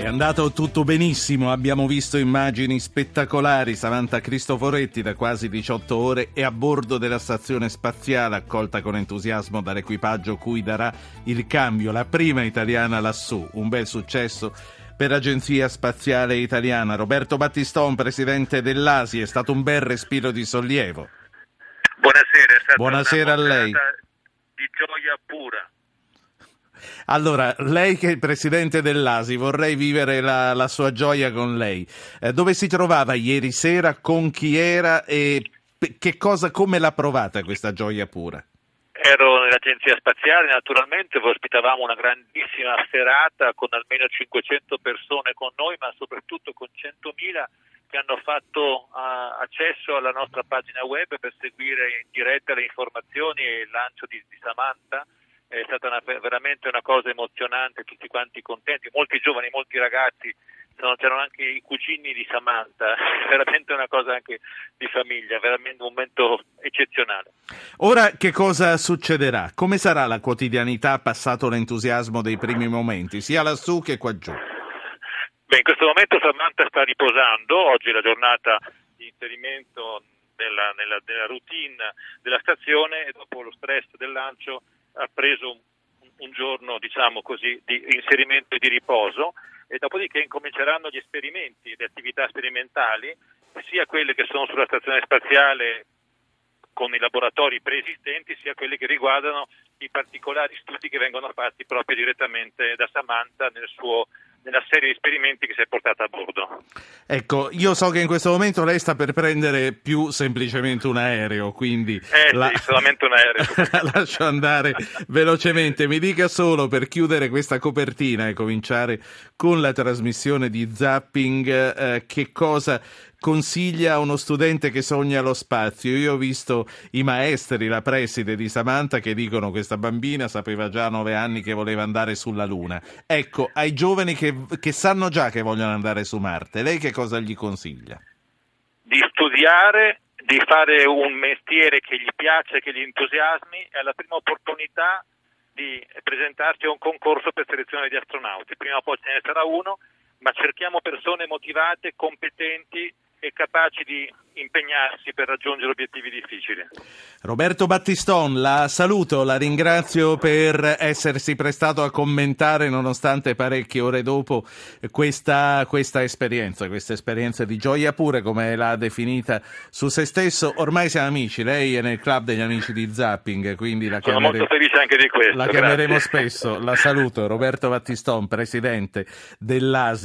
È andato tutto benissimo, abbiamo visto immagini spettacolari. Samantha Cristoforetti da quasi 18 ore è a bordo della stazione spaziale, accolta con entusiasmo dall'equipaggio cui darà il cambio, la prima italiana lassù. Un bel successo per l'Agenzia Spaziale Italiana. Roberto Battiston, presidente dell'ASI, è stato un bel respiro di sollievo. Buonasera, è stata Buonasera una a lei. di gioia pura. Allora, lei che è il presidente dell'ASI, vorrei vivere la, la sua gioia con lei. Eh, dove si trovava ieri sera, con chi era e che cosa, come l'ha provata questa gioia pura? Ero nell'agenzia spaziale, naturalmente ospitavamo una grandissima serata con almeno 500 persone con noi, ma soprattutto con 100.000 che hanno fatto uh, accesso alla nostra pagina web per seguire in diretta le informazioni e il lancio di, di Samantha è stata una, veramente una cosa emozionante, tutti quanti contenti, molti giovani, molti ragazzi, sono, c'erano anche i cugini di Samantha, veramente una cosa anche di famiglia, veramente un momento eccezionale. Ora che cosa succederà? Come sarà la quotidianità passato l'entusiasmo dei primi momenti, sia lassù che qua giù? Beh, in questo momento Samantha sta riposando, oggi è la giornata di inserimento nella, nella, nella routine della stazione e dopo lo stress del lancio ha preso un, un giorno, diciamo così, di inserimento e di riposo e dopodiché incominceranno gli esperimenti, le attività sperimentali, sia quelle che sono sulla stazione spaziale con i laboratori preesistenti, sia quelli che riguardano i particolari studi che vengono fatti proprio direttamente da Samantha nel suo nella serie di esperimenti che si è portata a bordo. Ecco, io so che in questo momento lei sta per prendere più semplicemente un aereo, quindi eh, la... sì, solamente un aereo. lascio andare velocemente. Mi dica solo per chiudere questa copertina e cominciare con la trasmissione di Zapping, eh, che cosa consiglia a uno studente che sogna lo spazio. Io ho visto i maestri, la preside di Samantha, che dicono che questa bambina sapeva già a nove anni che voleva andare sulla Luna. Ecco, ai giovani che, che sanno già che vogliono andare su Marte, lei che cosa gli consiglia? Di studiare, di fare un mestiere che gli piace, che gli entusiasmi e alla prima opportunità di presentarsi a un concorso per selezione di astronauti. Prima o poi ce ne sarà uno, ma cerchiamo persone motivate, competenti e capaci di impegnarsi per raggiungere obiettivi difficili. Roberto Battiston, la saluto, la ringrazio per essersi prestato a commentare nonostante parecchie ore dopo questa, questa esperienza, questa esperienza di gioia pure come l'ha definita su se stesso. Ormai siamo amici, lei è nel club degli amici di Zapping, quindi la Sono chiamere... molto felice anche di questo. La chiameremo spesso, la saluto, Roberto Battiston, presidente dell'ASI.